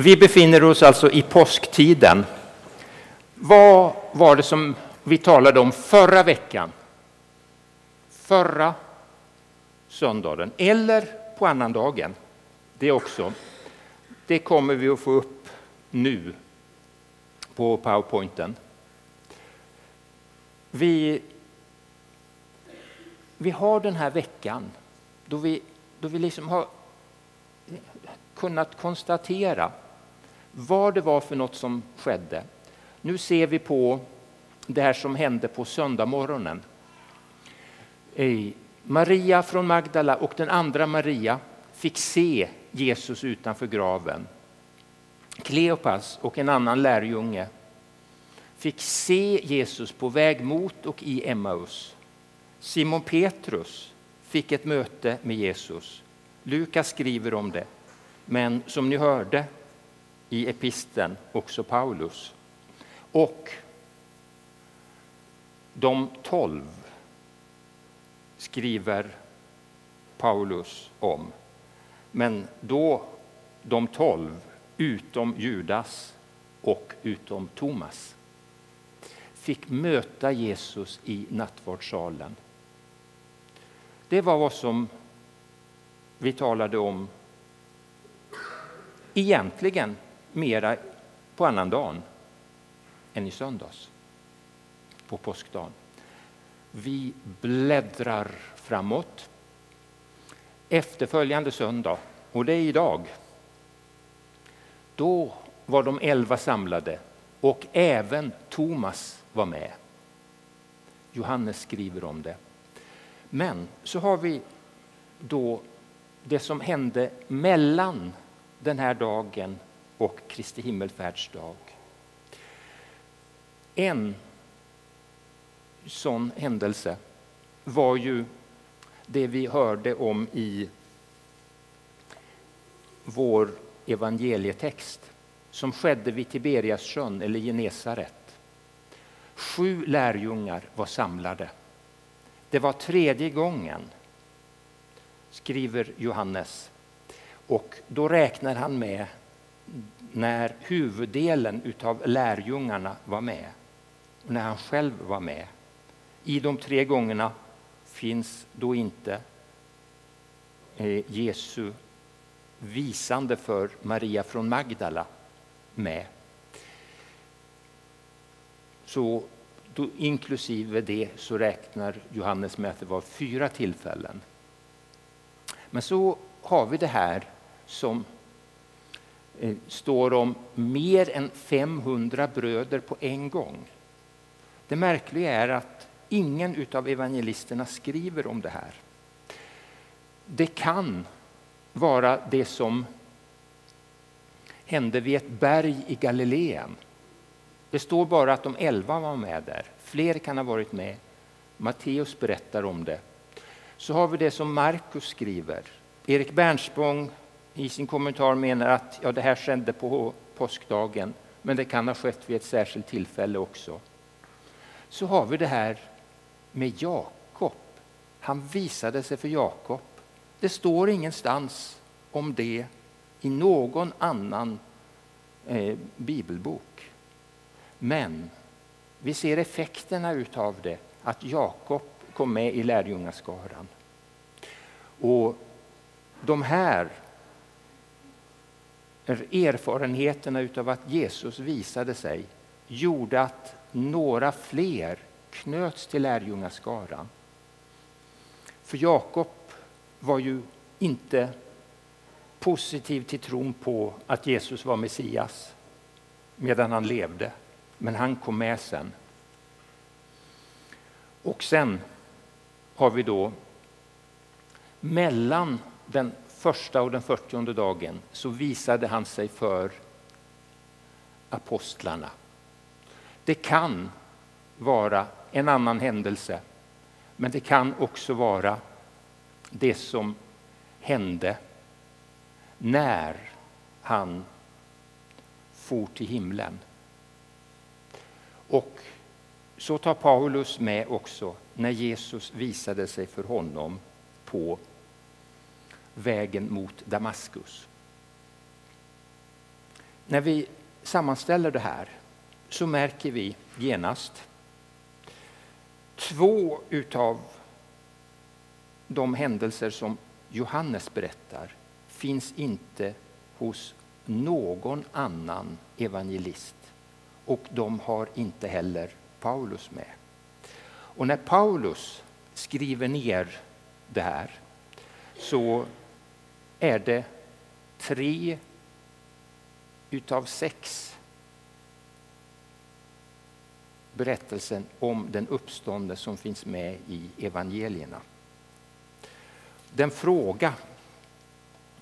Vi befinner oss alltså i påsktiden. Vad var det som vi talade om förra veckan? Förra söndagen, eller på annandagen. Det också. Det kommer vi att få upp nu på powerpointen. Vi, vi har den här veckan då vi, då vi liksom har kunnat konstatera vad det var för något som skedde. Nu ser vi på det här som hände på söndagmorgonen. Maria från Magdala och den andra Maria fick se Jesus utanför graven. Kleopas och en annan lärjunge fick se Jesus på väg mot och i Emmaus. Simon Petrus fick ett möte med Jesus. Lukas skriver om det, men som ni hörde i episten också Paulus. Och de tolv skriver Paulus om. Men då de tolv, utom Judas och utom Thomas, fick möta Jesus i nattvardssalen. Det var vad som vi talade om egentligen mera på annandagen än i söndags, på påskdagen. Vi bläddrar framåt. Efterföljande söndag, och det är idag, då var de elva samlade och även Thomas var med. Johannes skriver om det. Men så har vi då det som hände mellan den här dagen och Kristi himmelfärdsdag. En sån händelse var ju det vi hörde om i vår evangelietext som skedde vid Tiberiassjön eller Genesaret. Sju lärjungar var samlade. Det var tredje gången, skriver Johannes. Och då räknar han med när huvuddelen av lärjungarna var med och när han själv var med. I de tre gångerna finns då inte eh, Jesu visande för Maria från Magdala med. Så då, inklusive det så räknar Johannes med att det var fyra tillfällen. Men så har vi det här som Eh, står om mer än 500 bröder på en gång. Det märkliga är att ingen av evangelisterna skriver om det här. Det kan vara det som hände vid ett berg i Galileen. Det står bara att de elva var med där. Fler kan ha varit med. Matteus berättar om det. Så har vi det som Markus skriver. Erik Bernspång i sin kommentar menar att ja, det här skedde på påskdagen, men det kan ha skett vid ett särskilt tillfälle också. Så har vi det här med Jakob. Han visade sig för Jakob. Det står ingenstans om det i någon annan eh, bibelbok. Men vi ser effekterna utav det, att Jakob kom med i lärjungaskaran. Och de här erfarenheterna utav att Jesus visade sig gjorde att några fler knöts till lärjungaskaran. För Jakob var ju inte positiv till tron på att Jesus var Messias medan han levde, men han kom med sen. Och sen har vi då mellan den första och den fyrtionde dagen så visade han sig för apostlarna. Det kan vara en annan händelse, men det kan också vara det som hände när han for till himlen. Och så tar Paulus med också när Jesus visade sig för honom på vägen mot Damaskus. när vi sammanställer det här så märker vi genast två utav de händelser som Johannes berättar finns inte hos någon annan evangelist och de har inte heller Paulus med. Och när Paulus skriver ner det här så är det tre utav sex berättelsen om den uppståndne som finns med i evangelierna. Den fråga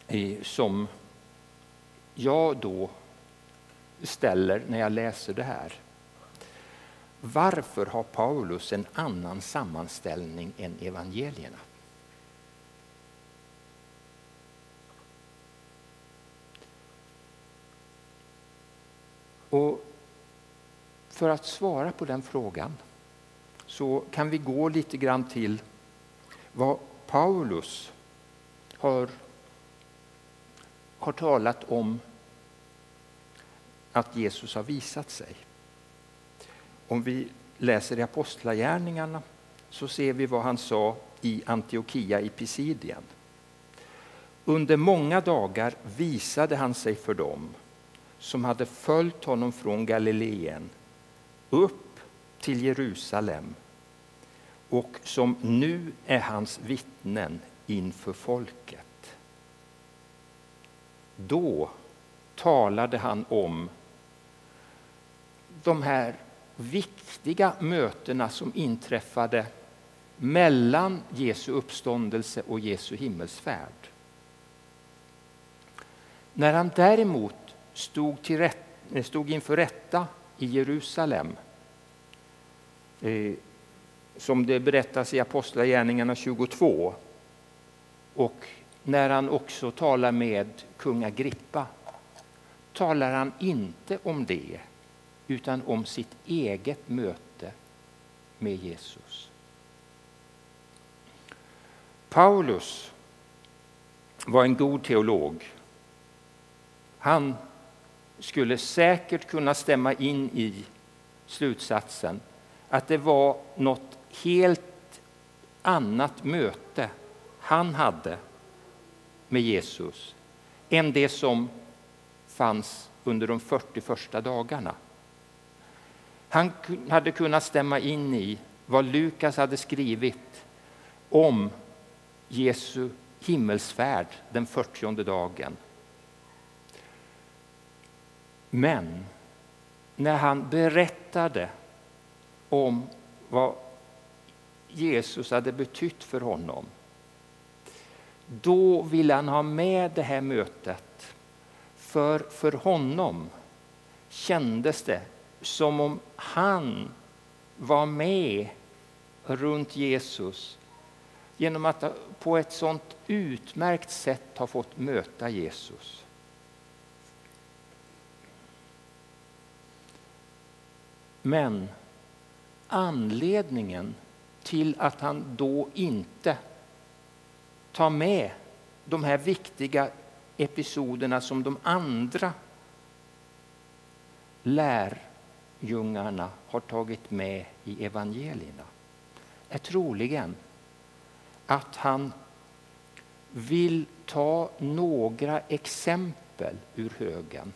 eh, som jag då ställer när jag läser det här. Varför har Paulus en annan sammanställning än evangelierna? Och för att svara på den frågan så kan vi gå lite grann till vad Paulus har, har talat om att Jesus har visat sig. Om vi läser i Apostlagärningarna så ser vi vad han sa i Antiochia i Pisidien. Under många dagar visade han sig för dem som hade följt honom från Galileen upp till Jerusalem och som nu är hans vittnen inför folket. Då talade han om de här viktiga mötena som inträffade mellan Jesu uppståndelse och Jesu himmelsfärd. När han däremot stod, till rätt, eh, stod inför rätta i Jerusalem eh, som det berättas i Apostlagärningarna 22 och när han också talar med kung Agrippa talar han inte om det utan om sitt eget möte med Jesus. Paulus var en god teolog. Han skulle säkert kunna stämma in i slutsatsen att det var något helt annat möte han hade med Jesus än det som fanns under de 40 första dagarna. Han hade kunnat stämma in i vad Lukas hade skrivit om Jesu himmelsfärd den 40 dagen. Men när han berättade om vad Jesus hade betytt för honom då ville han ha med det här mötet. För för honom kändes det som om han var med runt Jesus genom att på ett sånt utmärkt sätt ha fått möta Jesus. Men anledningen till att han då inte tar med de här viktiga episoderna som de andra lärjungarna har tagit med i evangelierna är troligen att han vill ta några exempel ur högen.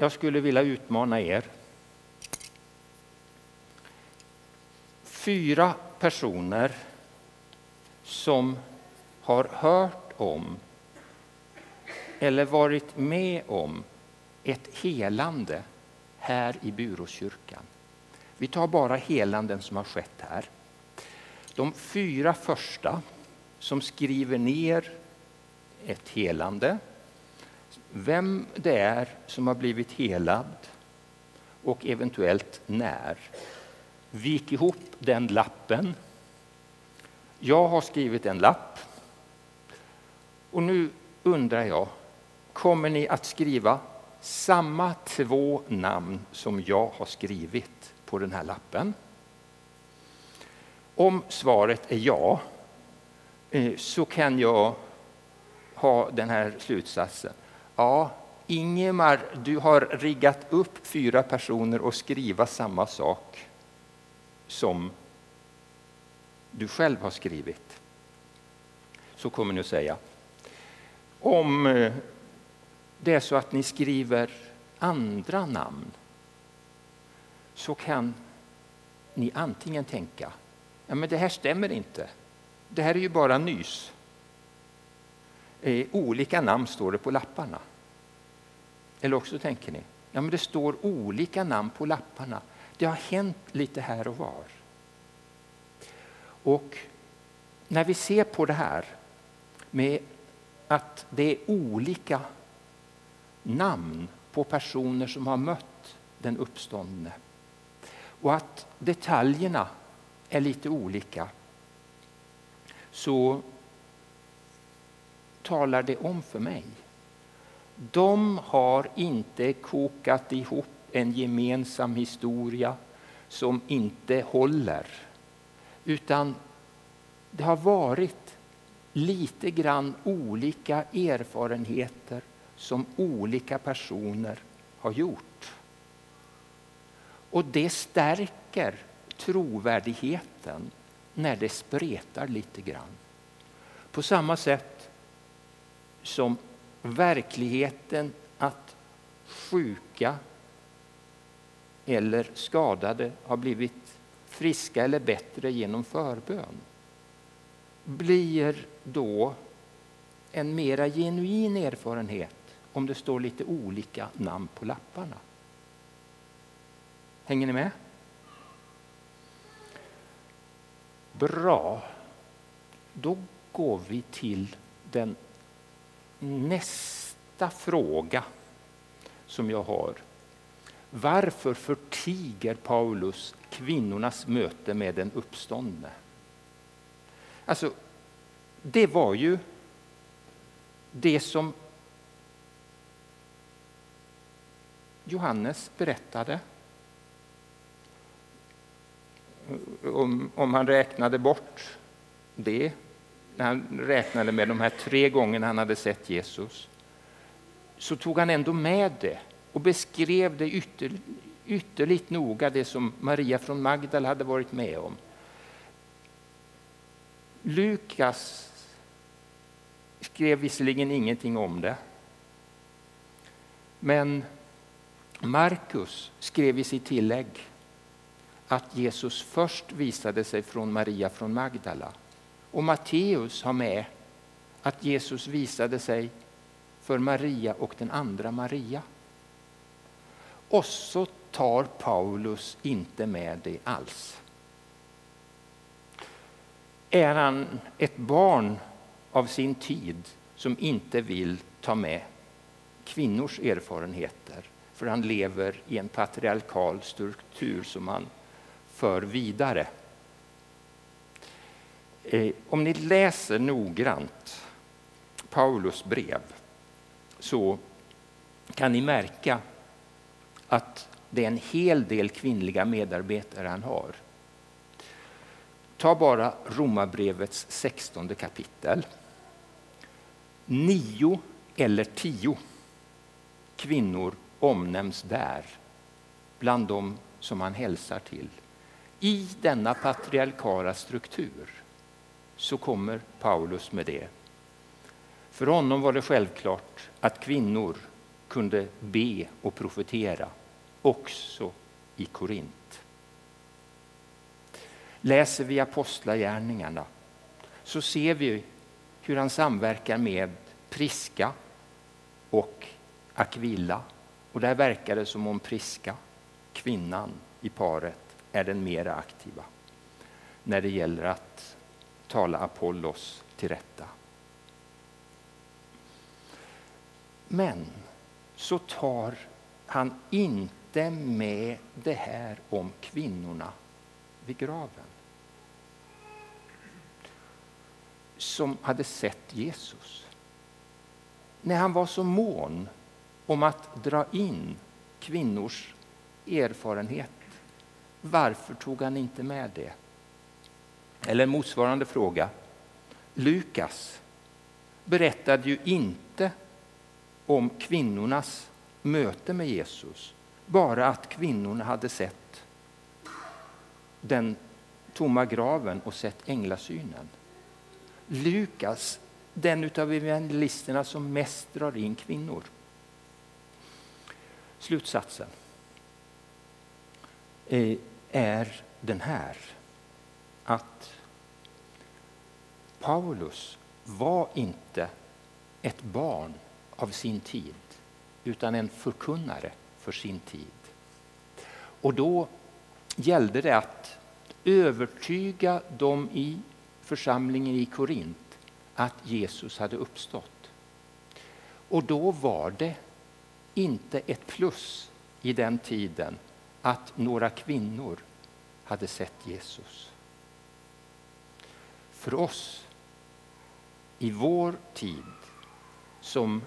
Jag skulle vilja utmana er. Fyra personer som har hört om eller varit med om ett helande här i Buråskyrkan. Vi tar bara helanden som har skett här. De fyra första som skriver ner ett helande, vem det är som har blivit helad och eventuellt när. Vik ihop den lappen. Jag har skrivit en lapp. Och nu undrar jag, kommer ni att skriva samma två namn som jag har skrivit på den här lappen? Om svaret är ja, eh, så kan jag ha den här slutsatsen Ja, Ingemar, du har riggat upp fyra personer och skriva samma sak som du själv har skrivit. Så kommer ni att säga. Om eh, det är så att ni skriver andra namn så kan ni antingen tänka ja, men det här stämmer inte. Det här är ju bara nys. Eh, olika namn står det på lapparna. Eller också tänker ni ja, men det står olika namn på lapparna. Det har hänt lite här och var. Och när vi ser på det här med att det är olika namn på personer som har mött den uppståndne och att detaljerna är lite olika så talar det om för mig. De har inte kokat ihop en gemensam historia som inte håller. Utan det har varit lite grann olika erfarenheter som olika personer har gjort. Och det stärker trovärdigheten när det spretar lite grann. På samma sätt som verkligheten att sjuka eller skadade har blivit friska eller bättre genom förbön blir då en mera genuin erfarenhet om det står lite olika namn på lapparna. Hänger ni med? Bra. Då går vi till den nästa fråga som jag har. Varför förtiger Paulus kvinnornas möte med den uppståndne? Alltså, det var ju det som Johannes berättade. Om, om han räknade bort det, när han räknade med de här tre gångerna han hade sett Jesus, så tog han ändå med det och beskrev det ytter, ytterligt noga, det som Maria från Magdala hade varit med om. Lukas skrev visserligen ingenting om det, men Markus skrev i sitt tillägg att Jesus först visade sig från Maria från Magdala. Och Matteus har med att Jesus visade sig för Maria och den andra Maria. Och så tar Paulus inte med det alls. Är han ett barn av sin tid som inte vill ta med kvinnors erfarenheter för han lever i en patriarkal struktur som han för vidare. Eh, om ni läser noggrant Paulus brev så kan ni märka att det är en hel del kvinnliga medarbetare han har. Ta bara Romarbrevets 16 kapitel. Nio eller tio kvinnor omnämns där bland dem som han hälsar till. I denna patriarkala struktur så kommer Paulus med det. För honom var det självklart att kvinnor kunde be och profetera också i Korint. Läser vi Apostlagärningarna så ser vi hur han samverkar med Priska och Aquilla. Och där verkar det som om Priska, kvinnan i paret, är den mera aktiva när det gäller att tala Apollos till rätta. Men så tar han inte med det här om kvinnorna vid graven. Som hade sett Jesus. När han var så mån om att dra in kvinnors erfarenhet. Varför tog han inte med det? Eller motsvarande fråga. Lukas berättade ju inte om kvinnornas möte med Jesus. Bara att kvinnorna hade sett den tomma graven och sett änglasynen. Lukas, den av evangelisterna som mest drar in kvinnor. Slutsatsen eh, är den här. Att Paulus var inte ett barn av sin tid utan en förkunnare för sin tid. Och då gällde det att övertyga dem i församlingen i Korint att Jesus hade uppstått. Och då var det inte ett plus i den tiden att några kvinnor hade sett Jesus. För oss i vår tid som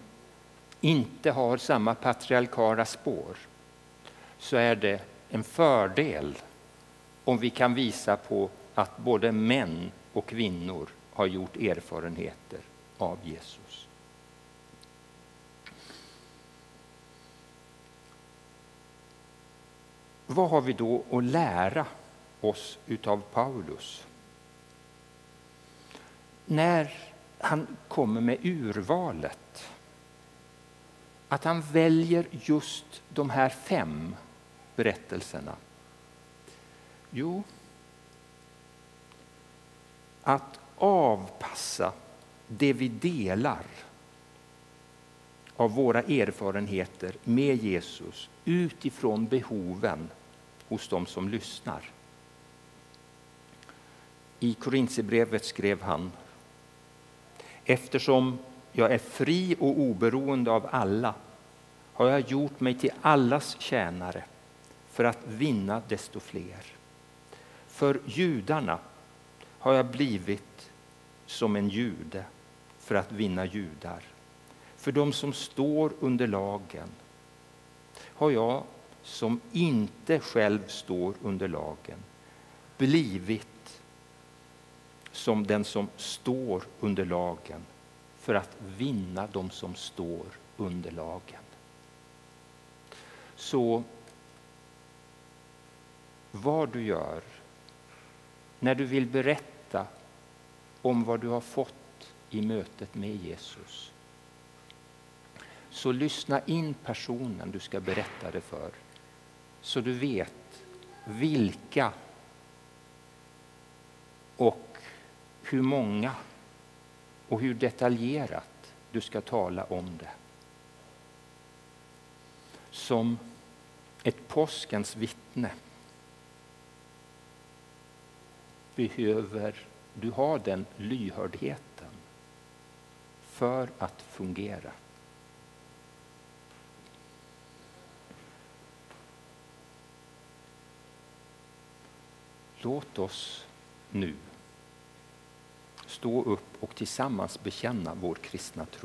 inte har samma patriarkala spår så är det en fördel om vi kan visa på att både män och kvinnor har gjort erfarenheter av Jesus. Vad har vi då att lära oss utav Paulus? När han kommer med urvalet, att han väljer just de här fem berättelserna. Jo, att avpassa det vi delar av våra erfarenheter med Jesus utifrån behoven hos dem som lyssnar. I Korinthierbrevet skrev han Eftersom jag är fri och oberoende av alla har jag gjort mig till allas tjänare för att vinna desto fler. För judarna har jag blivit som en jude för att vinna judar. För de som står under lagen har jag, som inte själv står under lagen, blivit som den som står under lagen för att vinna de som står under lagen. Så vad du gör när du vill berätta om vad du har fått i mötet med Jesus så lyssna in personen du ska berätta det för så du vet vilka och hur många och hur detaljerat du ska tala om det. Som ett påskens vittne behöver du ha den lyhördheten för att fungera. Låt oss nu stå upp och tillsammans bekänna vår kristna tro.